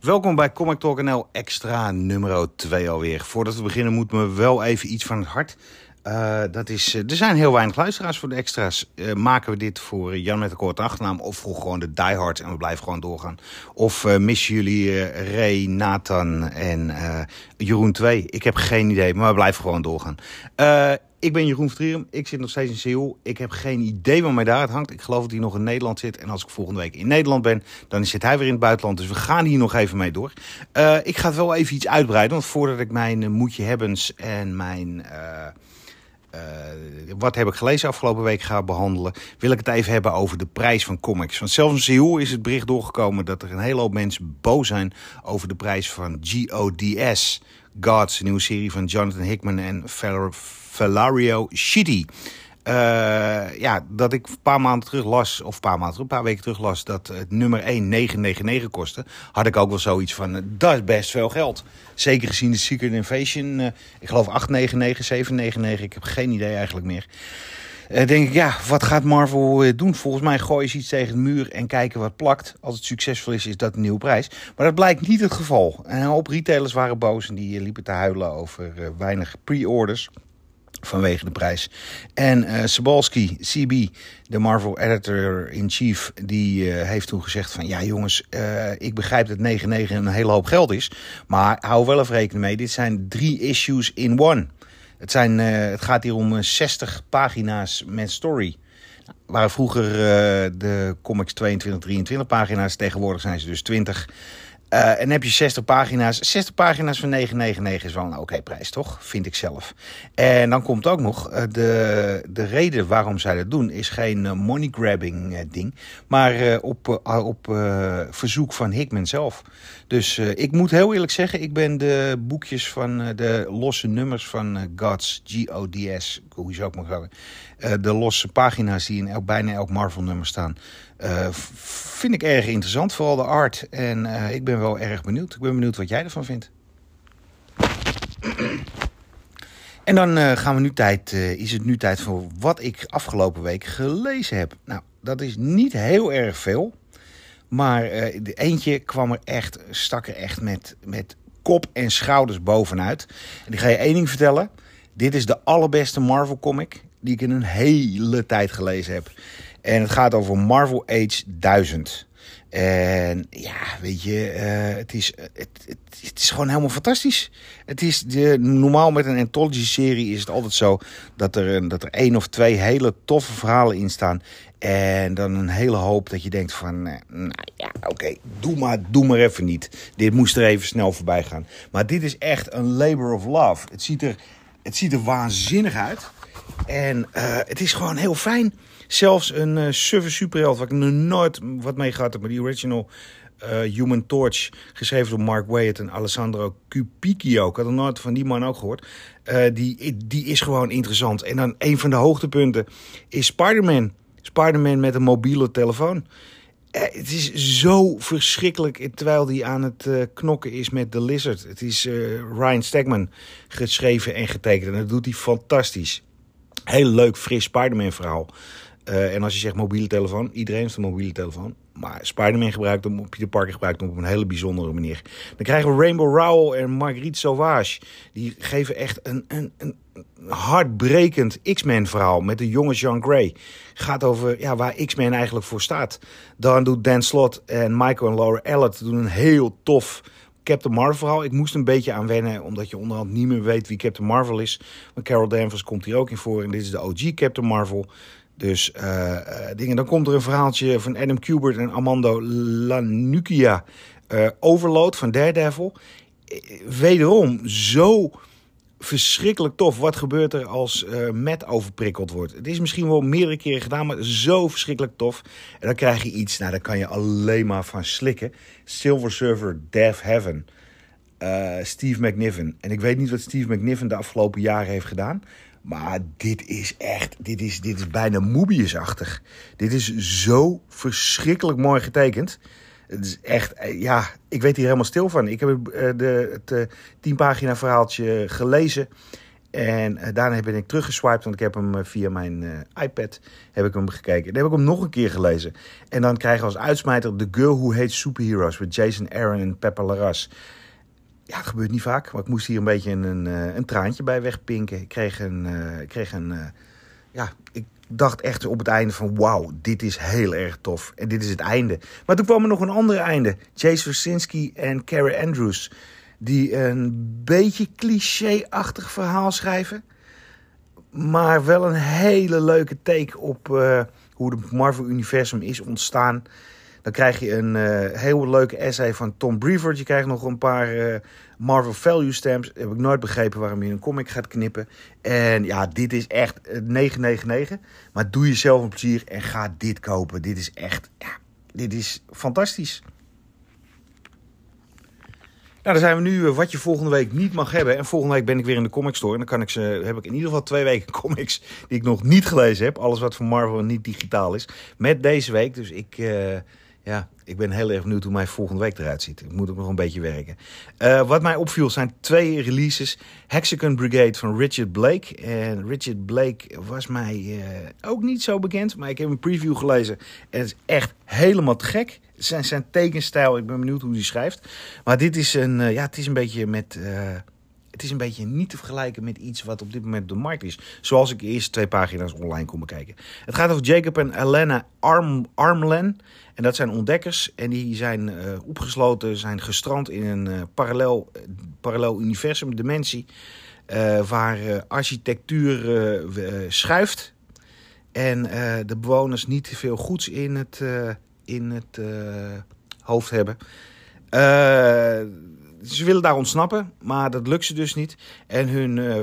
Welkom bij Comic Talk NL extra nummer 2 alweer. Voordat we beginnen moet me wel even iets van het hart. Uh, dat is, er zijn heel weinig luisteraars voor de extra's. Uh, maken we dit voor Jan met een korte achternaam of voor gewoon de diehards en we blijven gewoon doorgaan? Of uh, missen jullie Ray, Nathan en Jeroen 2? Ik heb geen idee, maar we blijven gewoon doorgaan. Ik ben Jeroen Vertrierum. Ik zit nog steeds in Seoul. Ik heb geen idee waar mij daar het hangt. Ik geloof dat hij nog in Nederland zit. En als ik volgende week in Nederland ben, dan zit hij weer in het buitenland. Dus we gaan hier nog even mee door. Uh, ik ga het wel even iets uitbreiden. Want voordat ik mijn uh, moedje hebbens en mijn... Uh, wat heb ik gelezen afgelopen week ga behandelen, wil ik het even hebben over de prijs van comics. Want zelfs in Seoul is het bericht doorgekomen dat er een hele hoop mensen boos zijn over de prijs van GODS. Gods, een nieuwe serie van Jonathan Hickman en Valerio Shitty. Uh, ja, dat ik een paar maanden terug las, of een paar maanden een paar weken terug las, dat het nummer 1 999 kostte. Had ik ook wel zoiets van, uh, dat is best veel geld. Zeker gezien de Secret Invasion, uh, ik geloof 899, 799, ik heb geen idee eigenlijk meer. Uh, denk ik, ja, wat gaat Marvel doen? Volgens mij gooien ze iets tegen de muur en kijken wat plakt. Als het succesvol is, is dat een nieuwe prijs. Maar dat blijkt niet het geval. En op retailers waren boos en die liepen te huilen over weinig pre-orders vanwege de prijs. En uh, Sabalski, CB, de Marvel editor-in-chief, die heeft toen gezegd van... ja jongens, ik begrijp dat 9,9 een hele hoop geld is... maar hou wel even rekening mee, dit zijn drie issues in one. Het, zijn, het gaat hier om 60 pagina's met story... Waar vroeger de comics 22, 23 pagina's, tegenwoordig zijn ze dus 20. Uh, en heb je 60 pagina's. 60 pagina's van 9,99 is wel een oké prijs, toch? Vind ik zelf. En dan komt ook nog, uh, de, de reden waarom zij dat doen... is geen uh, money grabbing ding... maar op, op verzoek van Hickman zelf. Dus ik moet heel eerlijk zeggen... ik ben de boekjes van de losse nummers van Gods, G-O-D-S... hoe je ze ook mag zeggen... de losse pagina's die in bijna elk Marvel-nummer staan... Uh, vind ik erg interessant, vooral de art. En uh, ik ben wel erg benieuwd. Ik ben benieuwd wat jij ervan vindt. En dan uh, gaan we nu tijd, is het nu tijd voor wat ik afgelopen week gelezen heb. Nou, dat is niet heel erg veel. Maar de eentje kwam er echt, stak er echt met, met kop en schouders bovenuit. En ik ga je één ding vertellen. Dit is de allerbeste Marvel comic die ik in een hele tijd gelezen heb. En het gaat over Marvel Age 1000. En ja, weet je, uh, het, is, het, het, het, is gewoon helemaal fantastisch. Het is de, normaal met een anthology-serie is het altijd zo dat er, dat er één of twee hele toffe verhalen in staan. En dan een hele hoop dat je denkt van, uh, nou ja, oké, doe, maar, doe maar even niet. Dit moest er even snel voorbij gaan. Maar dit is echt een labor of love. Het ziet er, het ziet er waanzinnig uit. En uh, het is gewoon heel fijn. Zelfs een uh, suffe superheld, waar ik nog nooit wat mee gehad heb, maar die original uh, Human Torch, geschreven door Mark Waid en Alessandro Cupicchio. Ik had er nooit van die man ook gehoord. Die, die is gewoon interessant. En dan een van de hoogtepunten is Spider-Man. Spider-Man met een mobiele telefoon. Het is zo verschrikkelijk terwijl hij aan het knokken is met The Lizard. Het is Ryan Stegman geschreven en getekend. En dat doet hij fantastisch. Heel leuk, fris Spider-Man verhaal. Uh, en als je zegt mobiele telefoon, iedereen heeft een mobiele telefoon. Maar Spider-Man gebruikt hem, Peter Parker gebruikt hem op een hele bijzondere manier. Dan krijgen we Rainbow Rowell en Marguerite Sauvage. Die geven echt een, een, een hartbrekend X-Men verhaal met de jonge Jean Grey. Gaat over ja, waar X-Men eigenlijk voor staat. Dan doet Dan Slott en Michael en Laura Ellett doen een heel tof Captain Marvel verhaal. Ik moest een beetje aan wennen, omdat je onderhand niet meer weet wie Captain Marvel is. Maar Carol Danvers komt hier ook in voor. En dit is de OG Captain Marvel. Dus uh, dingen. Dan komt er een verhaaltje van Adam Kubert en Armando Lanukia. Uh, Overload van Daredevil. Wederom zo verschrikkelijk tof. Wat gebeurt er als uh, Matt overprikkeld wordt? Het is misschien wel meerdere keren gedaan, maar zo verschrikkelijk tof. En dan krijg je iets, nou daar kan je alleen maar van slikken. Silver Surfer Death Heaven. Uh, Steve McNiven. En ik weet niet wat Steve McNiven de afgelopen jaren heeft gedaan. Maar dit is echt, dit is, dit is bijna Mobius-achtig. Dit is zo verschrikkelijk mooi getekend. Het is echt, ja, ik weet hier helemaal stil van. Ik heb de, het tien pagina verhaaltje gelezen. En daarna ben ik teruggeswiped, want ik heb hem via mijn iPad heb ik hem gekeken. Dan heb ik hem nog een keer gelezen. En dan krijg je als uitsmijter The Girl Who Hates Superheroes met Jason Aaron en Pepper Larraz. Ja, het gebeurt niet vaak, maar ik moest hier een beetje een, een traantje bij wegpinken. Ik kreeg een, ik kreeg een ja, ik dacht echt op het einde van wauw, dit is heel erg tof. En dit is het einde. Maar toen kwam er nog een ander einde. Chase Versinski en Carrie Andrews. Die een beetje cliché-achtig verhaal schrijven. Maar wel een hele leuke take op uh, hoe het Marvel-universum is ontstaan. Dan krijg je een uh, heel leuke essay van Tom Brevoort. Je krijgt nog een paar uh, Marvel Value Stamps. Heb ik nooit begrepen waarom je een comic gaat knippen. En ja, dit is echt 999. Maar doe jezelf een plezier en ga dit kopen. Dit is echt, ja, dit is fantastisch. Nou, dan zijn we nu uh, wat je volgende week niet mag hebben. En volgende week ben ik weer in de comic store. En dan kan ik ze, heb ik in ieder geval twee weken comics die ik nog niet gelezen heb. Alles wat van Marvel niet digitaal is. Met deze week. Dus ik, ja, ik ben heel erg benieuwd hoe mijn volgende week eruit ziet. Ik moet ook nog een beetje werken. Uh, wat mij opviel zijn twee releases. Hexagon Brigade van Richard Blake. En Richard Blake was mij uh, ook niet zo bekend. Maar ik heb een preview gelezen. En het is echt helemaal te gek. Zijn, zijn tekenstijl, ik ben benieuwd hoe hij schrijft. Maar dit is een, uh, ja, het is een beetje met... Het is een beetje niet te vergelijken met iets wat op dit moment op de markt is. Zoals ik eerst twee pagina's online kon bekijken. Het gaat over Jacob en Elena Arm, Armlen. En dat zijn ontdekkers. En die zijn uh, opgesloten, zijn gestrand in een uh, parallel, uh, parallel universum, dimensie. waar architectuur schuift. En de bewoners niet veel goeds in het, in het hoofd hebben ze willen daar ontsnappen, maar dat lukt ze dus niet. En hun uh,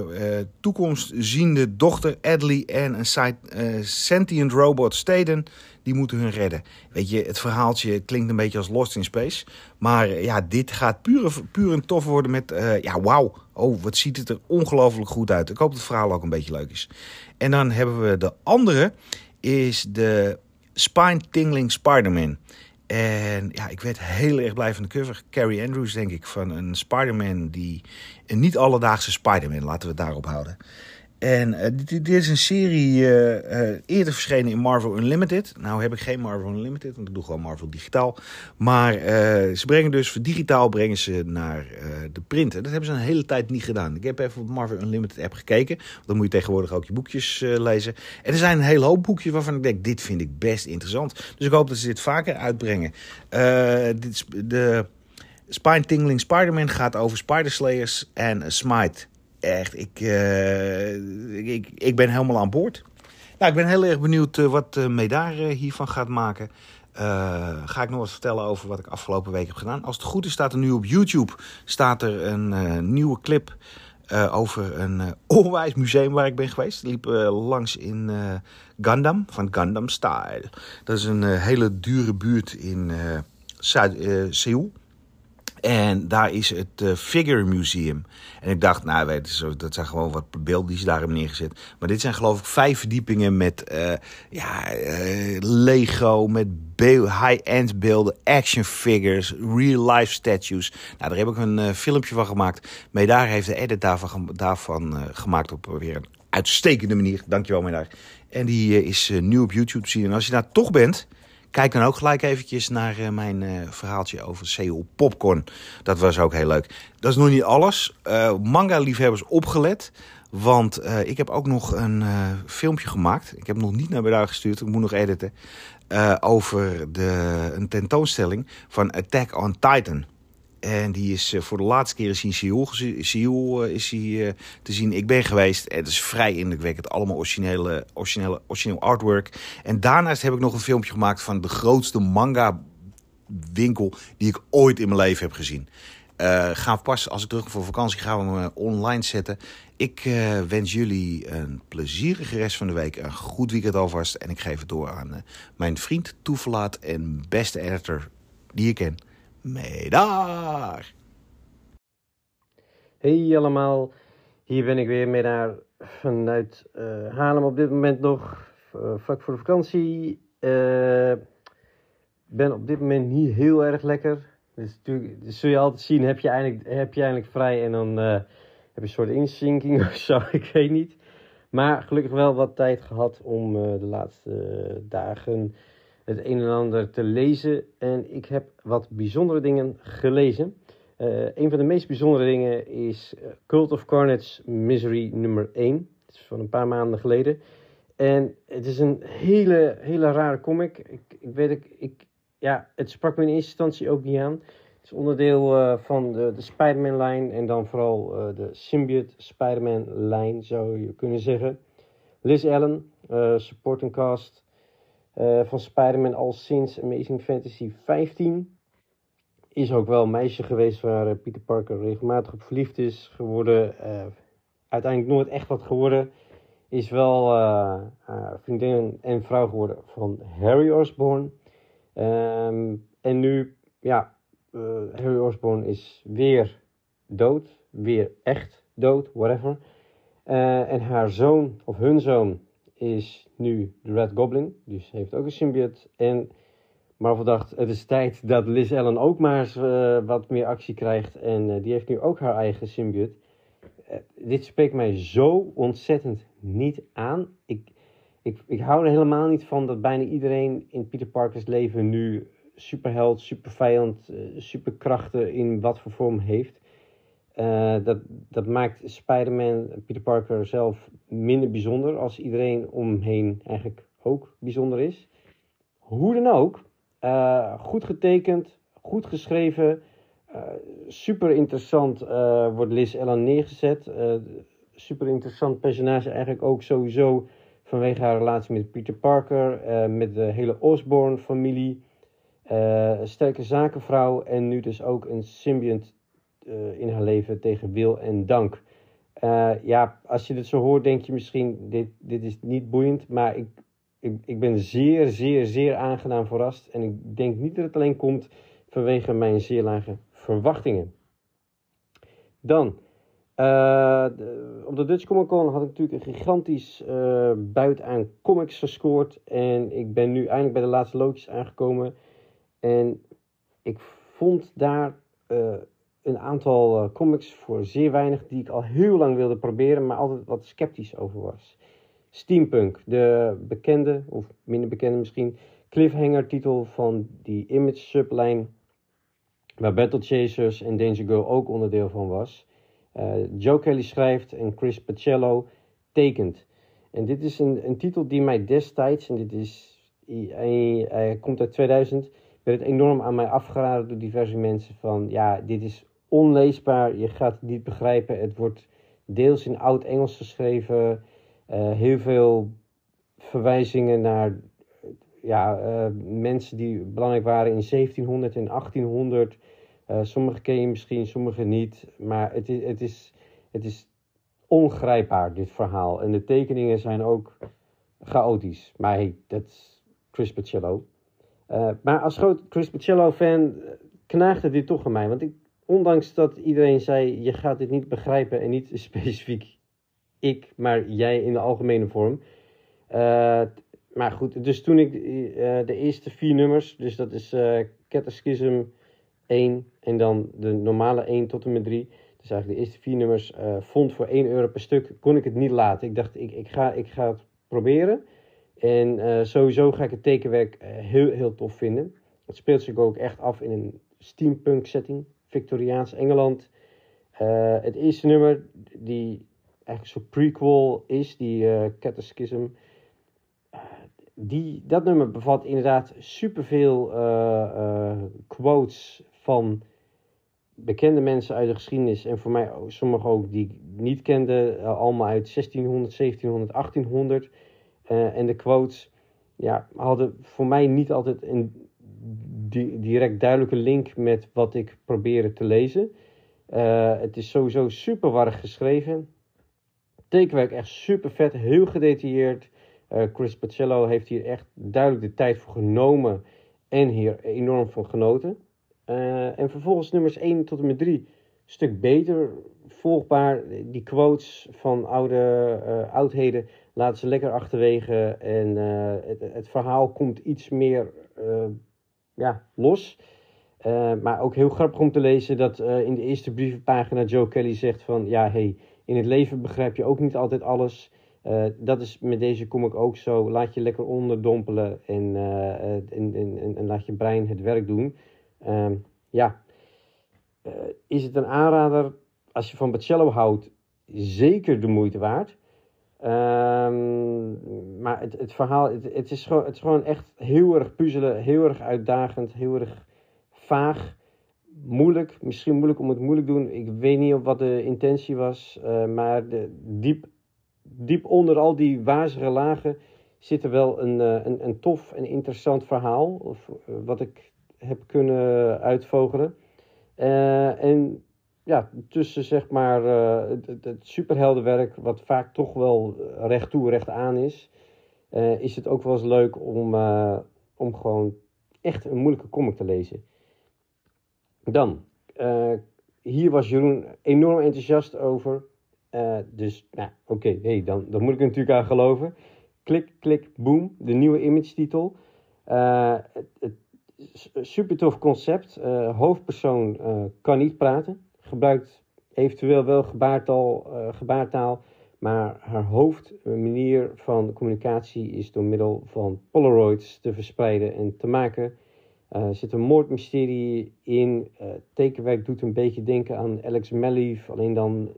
toekomstziende dochter Adley en een uh, sentient robot Staden, die moeten hun redden. Weet je, het verhaaltje klinkt een beetje als Lost in Space. Maar ja, dit gaat puur, puur en tof worden met, ja wauw, oh wat ziet het er ongelooflijk goed uit. Ik hoop dat het verhaal ook een beetje leuk is. En dan hebben we de andere, is de Spine Tingling Spider-Man. En ja, ik werd heel erg blij van de cover. Carrie Andrews, denk ik, van een Spider-Man die... Een niet alledaagse Spider-Man, laten we het daarop houden. En uh, dit, dit, is een serie uh, uh, eerder verschenen in Marvel Unlimited. Nou heb ik geen Marvel Unlimited, want ik doe gewoon Marvel digitaal. Maar ze brengen dus digitaal brengen ze naar de printen. Dat hebben ze een hele tijd niet gedaan. Ik heb even op Marvel Unlimited app gekeken. Dan moet je tegenwoordig ook je boekjes lezen. En er zijn een hele hoop boekjes waarvan ik denk, dit vind ik best interessant. Dus ik hoop dat ze dit vaker uitbrengen. dit de Spine Tingling Spider-Man gaat over Spider Slayers en Smite echt, ik, uh, ik, ik ben helemaal aan boord. Nou, ik ben heel erg benieuwd uh, wat uh, Medaar hiervan gaat maken. ga ik nog wat vertellen over wat ik afgelopen week heb gedaan. Als het goed is, staat er nu op YouTube staat er een nieuwe clip over een onwijs museum waar ik ben geweest. Ik liep langs in Gundam, van Gundam Style. Dat is een hele dure buurt in Zuid-Seoul. En daar is het uh, Figure Museum. En ik dacht, nou, weet dat zijn gewoon wat beelden die ze daar hebben neergezet. Maar dit zijn geloof ik vijf verdiepingen met uh, ja, uh, Lego, met high-end beelden, action figures, real-life statues. Nou, daar heb ik een filmpje van gemaakt. Maar daar heeft de edit daarvan, daarvan gemaakt op weer een uitstekende manier. Dankjewel, daar. En die is nu op YouTube te zien. En als je daar toch bent... Kijk dan ook gelijk eventjes naar uh, mijn uh, verhaaltje over Seoul Popcorn. Dat was ook heel leuk. Dat is nog niet alles. Uh, Manga-liefhebbers opgelet. Want ik heb ook nog een filmpje gemaakt. Ik heb hem nog niet naar bij gestuurd. Ik moet nog editen. over de, een tentoonstelling van Attack on Titan. En die is eh, voor de laatste keer in Seoul, Seoul eh, is hij eh, te zien. Ik ben geweest. Het is vrij indrukwekkend. Allemaal originele, originele, origineel artwork. En daarnaast heb ik nog een filmpje gemaakt van de grootste manga winkel die ik ooit in mijn leven heb gezien. Gaan pas als ik terug voor vakantie gaan we online zetten. Ik wens jullie een plezierige rest van de week. Een goed weekend alvast. En ik geef het door aan mijn vriend, toeverlaat en beste editor die ik ken. Medaar! Hey allemaal, hier ben ik weer Medaar vanuit uh, Haarlem op dit moment nog, uh, vlak voor de vakantie. Uh, ben op dit moment niet heel erg lekker. Dus, natuurlijk, dus zul je altijd zien, heb je eindelijk, heb je eindelijk vrij en dan heb een soort inzinking of zo, ik weet niet. Maar gelukkig wel wat tijd gehad om de laatste dagen het een en ander te lezen. En ik heb wat bijzondere dingen gelezen. Uh, een van de meest bijzondere dingen is Cult of Carnage Misery nummer 1. Het is van een paar maanden geleden. En het is een hele, hele rare comic. Ik, ik weet, ik, ik, ja, het sprak me in eerste instantie ook niet aan. Het is onderdeel uh, van de, de Spider-Man-lijn en dan vooral de Symbiote Spider-Man-lijn, zou je kunnen zeggen. Liz Allen, supporting cast van Spider-Man al sinds Amazing Fantasy 15. Is ook wel een meisje geweest waar Peter Parker regelmatig op verliefd is geworden. uiteindelijk nooit echt wat geworden is wel vriendin en vrouw geworden van Harry Osborn. Um, en nu, ja, Harry Osborn is weer dood, weer echt dood, whatever. en haar zoon, of hun zoon, is nu de Red Goblin, dus heeft ook een symbiote. En Marvel dacht, het is tijd dat Liz Allen ook maar eens wat meer actie krijgt. En die heeft nu ook haar eigen symbiote. dit spreekt mij zo ontzettend niet aan. Ik, ik, ik hou er helemaal niet van dat bijna iedereen in Peter Parker's leven nu superheld, supervijand, superkrachten in wat voor vorm heeft. Uh, dat, dat maakt Spider-Man, Peter Parker zelf minder bijzonder als iedereen om hem heen eigenlijk ook bijzonder is. Hoe dan ook, uh, goed getekend, goed geschreven, super interessant wordt Liz Ellen neergezet super interessant personage eigenlijk ook sowieso vanwege haar relatie met Peter Parker, met de hele Osborn familie, een sterke zakenvrouw en nu dus ook een symbiont uh, in haar leven tegen wil en dank. ja, als je dit zo hoort denk je misschien, dit, dit is niet boeiend, maar ik, ik, ik ben zeer, zeer, zeer aangenaam verrast en ik denk niet dat het alleen komt vanwege mijn zeer lage verwachtingen. Dan, uh, op de Dutch Comic Con had ik natuurlijk een gigantisch buit aan comics gescoord. En ik ben nu eindelijk bij de laatste loodjes aangekomen. En ik vond daar een aantal comics voor zeer weinig die ik al heel lang wilde proberen, maar altijd wat sceptisch over was. Steampunk, de bekende, of minder bekende misschien, cliffhanger titel van die Image subline, waar Battle Chasers en Danger Girl ook onderdeel van was. Uh, Joe Kelly schrijft en Chris Pacello tekent. En dit is een, een titel die mij destijds, en dit is, hij, komt uit 2000, werd enorm aan mij afgeraden door diverse mensen van, ja, dit is onleesbaar, je gaat het niet begrijpen, het wordt deels in oud-Engels geschreven, uh, heel veel verwijzingen naar ja, uh, mensen die belangrijk waren in 1700 en 1800. Uh, sommige ken je misschien, sommige niet. Maar het is, het, is, het is ongrijpbaar, dit verhaal. En de tekeningen zijn ook chaotisch. Maar dat is Chris Pacello. Uh, maar als groot Chris Pacello-fan eh, knaagde dit toch aan mij. Want ik, ondanks dat iedereen zei, je gaat dit niet begrijpen en niet specifiek ik, maar jij in de algemene vorm. Uh, maar goed, dus toen ik de eerste vier nummers, dus dat is Catechism, 1 en dan de normale 1 tot en met 3. Dus eigenlijk de eerste vier nummers uh, vond voor 1 euro per stuk. Kon ik het niet laten. Ik dacht, ik, ik, ga, ik ga het proberen. En uh, sowieso ga ik het tekenwerk uh, heel, heel tof vinden. Het speelt zich ook echt af in een steampunk setting. Victoriaans Engeland. het eerste nummer, die eigenlijk zo'n prequel is, die Catechism die, dat nummer bevat inderdaad superveel uh, uh, quotes van bekende mensen uit de geschiedenis. En voor mij sommigen ook die ik niet kende. Uh, allemaal uit 1600, 1700, 1800. en de quotes ja, hadden voor mij niet altijd een di direct duidelijke link met wat ik probeerde te lezen. het is sowieso super warrig geschreven. Tekenwerk echt super vet, heel gedetailleerd. Uh, Chris Pacello heeft hier echt duidelijk de tijd voor genomen en hier enorm van genoten. Uh, en vervolgens nummers 1 tot en met 3, stuk beter volgbaar. Die quotes van oude oudheden laten ze lekker achterwege. En het, het, verhaal komt iets meer ja, los. maar ook heel grappig om te lezen dat in de eerste brievenpagina Joe Kelly zegt van... Ja, hey, in het leven begrijp je ook niet altijd alles. dat is met deze kom ik ook zo. Laat je lekker onderdompelen en, en, en, en, laat je brein het werk doen. Ehm, ja, is het een aanrader als je van Bacello houdt? Zeker de moeite waard. Um, maar het, het verhaal, het, is gewoon, echt heel erg puzzelen, heel erg uitdagend, heel erg vaag. Moeilijk, misschien moeilijk om het moeilijk doen. Ik weet niet wat de intentie was, uh, maar diep, diep onder al die wazige lagen zit er wel een, uh, een, een tof en interessant verhaal. Of, uh, wat ik heb kunnen uitvogelen. en ja, tussen zeg maar uh, het, het, superheldenwerk, wat vaak toch wel recht toe, recht aan is, uh, is het ook wel eens leuk om, uh, om gewoon echt een moeilijke comic te lezen. Dan, hier was Jeroen enorm enthousiast over. dus, nou, oké, hey, dan, dan moet ik er natuurlijk aan geloven. Klik, klik, boom, de nieuwe image titel. het, het, super tof concept. hoofdpersoon kan niet praten gebruikt eventueel wel gebaartaal, uh, gebaartaal maar haar hoofdmanier van communicatie is door middel van Polaroids te verspreiden en te maken. Uh, er zit een moordmysterie in. Uh, tekenwerk doet een beetje denken aan Alex Malief, alleen dan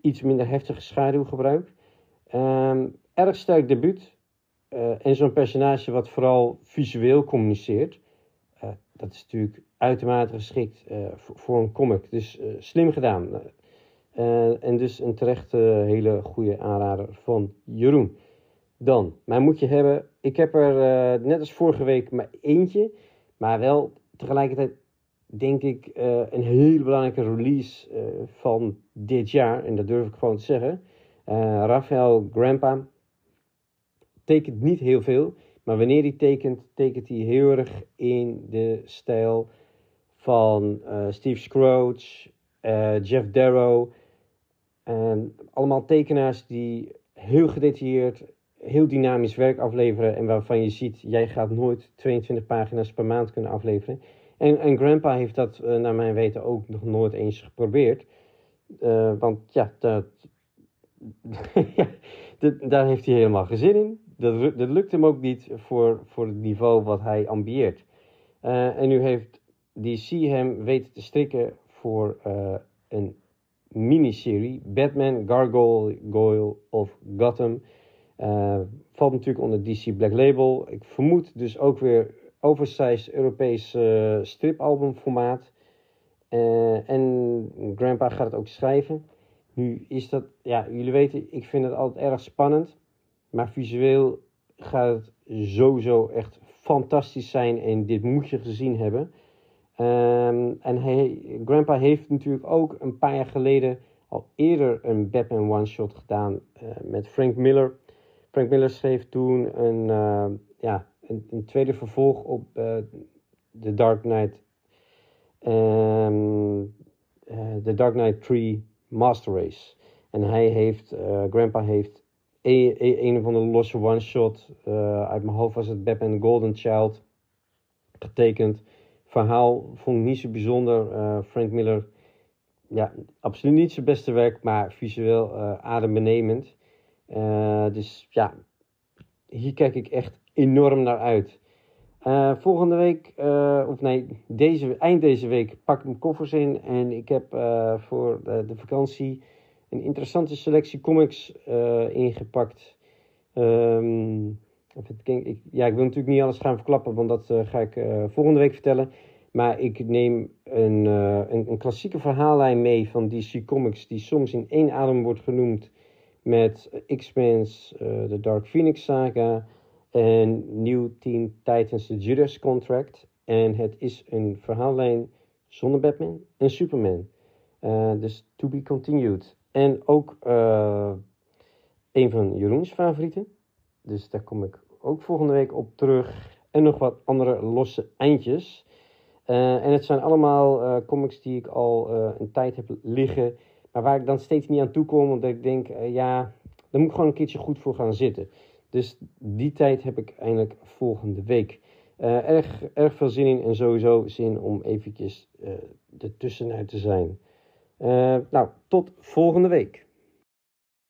iets minder heftige schaduwgebruik. Um, erg sterk debuut. En zo'n personage wat vooral visueel communiceert. Dat is natuurlijk uitermate geschikt uh, voor, een comic. Dus uh, slim gedaan. Uh, en dus een terecht hele goede aanrader van Jeroen. Dan, maar moet je hebben. Ik heb er net als vorige week maar eentje. Maar wel tegelijkertijd denk ik een hele belangrijke release van dit jaar. En dat durf ik gewoon te zeggen. Rafael Grandpa tekent niet heel veel. Maar wanneer hij tekent, tekent hij heel erg in de stijl van uh, Steve Scrooge, uh, Jeff Darrow. En allemaal tekenaars die heel gedetailleerd, heel dynamisch werk afleveren. En waarvan je ziet, jij gaat nooit 22 pagina's per maand kunnen afleveren. En, en Grandpa heeft dat uh, naar mijn weten ook nog nooit eens geprobeerd. want ja, dat, dat, daar heeft hij helemaal geen zin in. Dat, dat lukt hem ook niet voor, voor het niveau wat hij ambieert. en nu heeft DC hem weten te strikken voor uh, een miniserie. Batman, Gargoyle of Gotham. Uh, valt natuurlijk onder DC Black Label. Ik vermoed dus ook weer oversized Europees stripalbumformaat. En Grandpa gaat het ook schrijven. Nu is dat, ja, jullie weten, ik vind het altijd erg spannend. Maar visueel gaat het sowieso echt fantastisch zijn. En dit moet je gezien hebben. Um, en hij, Grandpa heeft natuurlijk ook een paar jaar geleden al eerder een Batman one-shot gedaan uh, met Frank Miller. Frank Miller schreef toen een, uh, ja, een, een, tweede vervolg op uh, The Dark Knight. Um, The Dark Knight 3 Master Race. En hij heeft, Grandpa heeft een, een, of andere losse one-shot. uit mijn hoofd was het Batman Golden Child getekend verhaal vond ik niet zo bijzonder. Uh, Frank Miller, ja, absoluut niet zijn beste werk, maar visueel uh, adembenemend. Dus ja, hier kijk ik echt enorm naar uit. volgende week, of nee, deze, eind deze week pak ik mijn koffers in. En ik heb voor de vakantie een interessante selectie comics ingepakt. Um, ik, ja, ik wil natuurlijk niet alles gaan verklappen, want dat uh, ga ik uh, volgende week vertellen. Maar ik neem een, een, klassieke verhaallijn mee van DC Comics, die soms in één adem wordt genoemd met X-Men's The Dark Phoenix Saga en New Teen Titans The Judas Contract. En het is een verhaallijn zonder Batman en Superman. dus to be continued. En ook een van Jeroens favorieten. Dus daar kom ik ook volgende week op terug. En nog wat andere losse eindjes. Uh, en het zijn allemaal uh, comics die ik al een tijd heb liggen. Maar waar ik dan steeds niet aan toe kom. Omdat ik denk, ja, daar moet ik gewoon een keertje goed voor gaan zitten. Dus die tijd heb ik eindelijk volgende week. Erg, erg veel zin in en sowieso zin om eventjes ertussenuit te zijn. Uh, nou, tot volgende week.